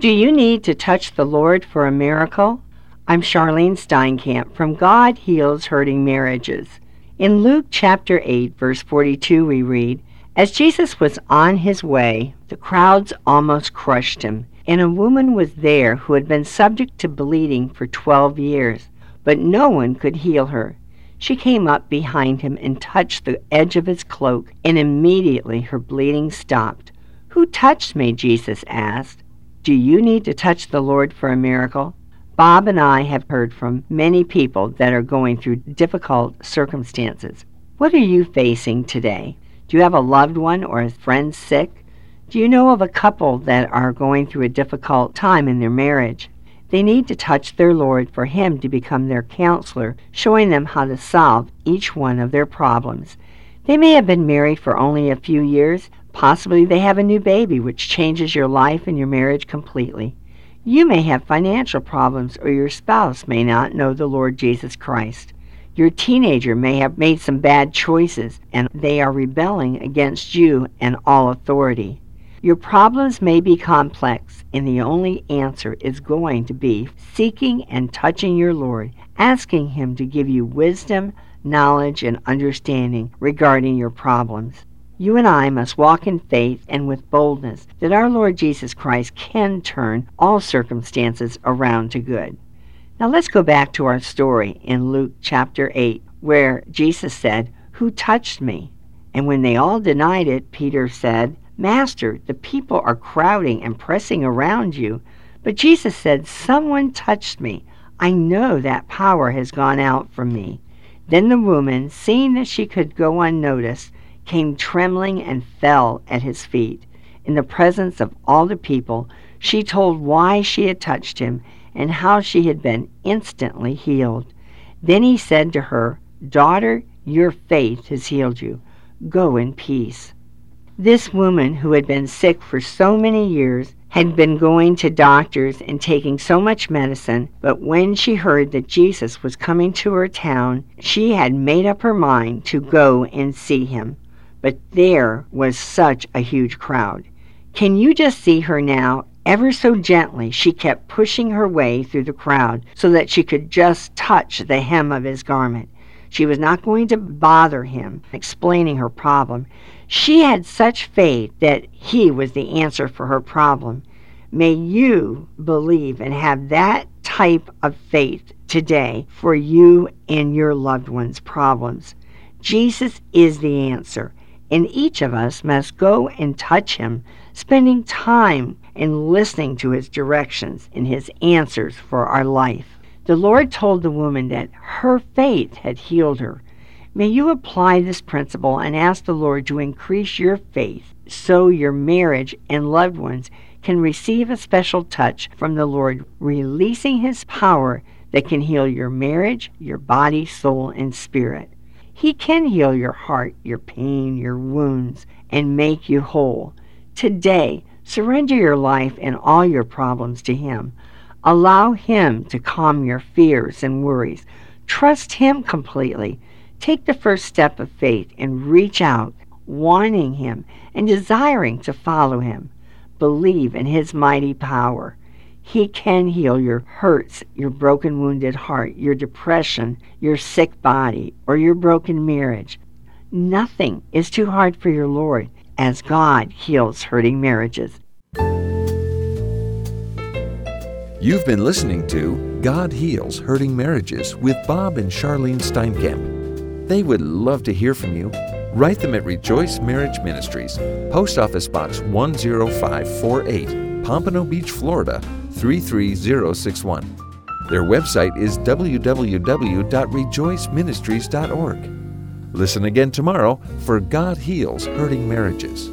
Do you need to touch the Lord for a miracle? I'm Charlyne Steinkamp from God Heals Hurting Marriages. In Luke chapter 8, verse 42, we read, As Jesus was on his way, the crowds almost crushed him, and a woman was there who had been subject to bleeding for 12 years, but no one could heal her. She came up behind him and touched the edge of his cloak, and immediately her bleeding stopped. Who touched me? Jesus asked. Do you need to touch the Lord for a miracle? Bob and I have heard from many people that are going through difficult circumstances. What are you facing today? Do you have a loved one or a friend sick? Do you know of a couple that are going through a difficult time in their marriage? They need to touch their Lord for Him to become their counselor, showing them how to solve each one of their problems. They may have been married for only a few years, Possibly they have a new baby, which changes your life and your marriage completely. You may have financial problems, or your spouse may not know the Lord Jesus Christ. Your teenager may have made some bad choices, and they are rebelling against you and all authority. Your problems may be complex, and the only answer is going to be seeking and touching your Lord, asking Him to give you wisdom, knowledge, and understanding regarding your problems. You and I must walk in faith and with boldness that our Lord Jesus Christ can turn all circumstances around to good. Now let's go back to our story in Luke chapter 8, where Jesus said, Who touched me? And when they all denied it, Peter said, Master, the people are crowding and pressing around you. But Jesus said, Someone touched me. I know that power has gone out from me. Then the woman, seeing that she could go unnoticed, came trembling and fell at his feet. In the presence of all the people, she told why she had touched him and how she had been instantly healed. Then he said to her, Daughter, your faith has healed you. Go in peace. This woman, who had been sick for so many years, had been going to doctors and taking so much medicine, but when she heard that Jesus was coming to her town, she had made up her mind to go and see him. But there was such a huge crowd. Can you just see her now? Ever so gently, she kept pushing her way through the crowd so that she could just touch the hem of his garment. She was not going to bother him explaining her problem. She had such faith that he was the answer for her problem. May you believe and have that type of faith today for you and your loved ones' problems. Jesus is the answer and each of us must go and touch him, spending time in listening to his directions and his answers for our life. The Lord told the woman that her faith had healed her. May you apply this principle and ask the Lord to increase your faith so your marriage and loved ones can receive a special touch from the Lord, releasing His power that can heal your marriage, your body, soul, and spirit. He can heal your heart, your pain, your wounds, and make you whole. Today, surrender your life and all your problems to Him. Allow Him to calm your fears and worries. Trust Him completely. Take the first step of faith and reach out, wanting Him and desiring to follow Him. Believe in His mighty power. He can heal your hurts, your broken, wounded heart, your depression, your sick body, or your broken marriage. Nothing is too hard for your Lord as God heals hurting marriages. You've been listening to God Heals Hurting Marriages with Bob and Charlyne Steinkamp. They would love to hear from you. Write them at Rejoice Marriage Ministries, Post Office Box 10548, Pompano Beach, Florida 33061. Their website is www.rejoiceministries.org. Listen again tomorrow for God Heals Hurting Marriages.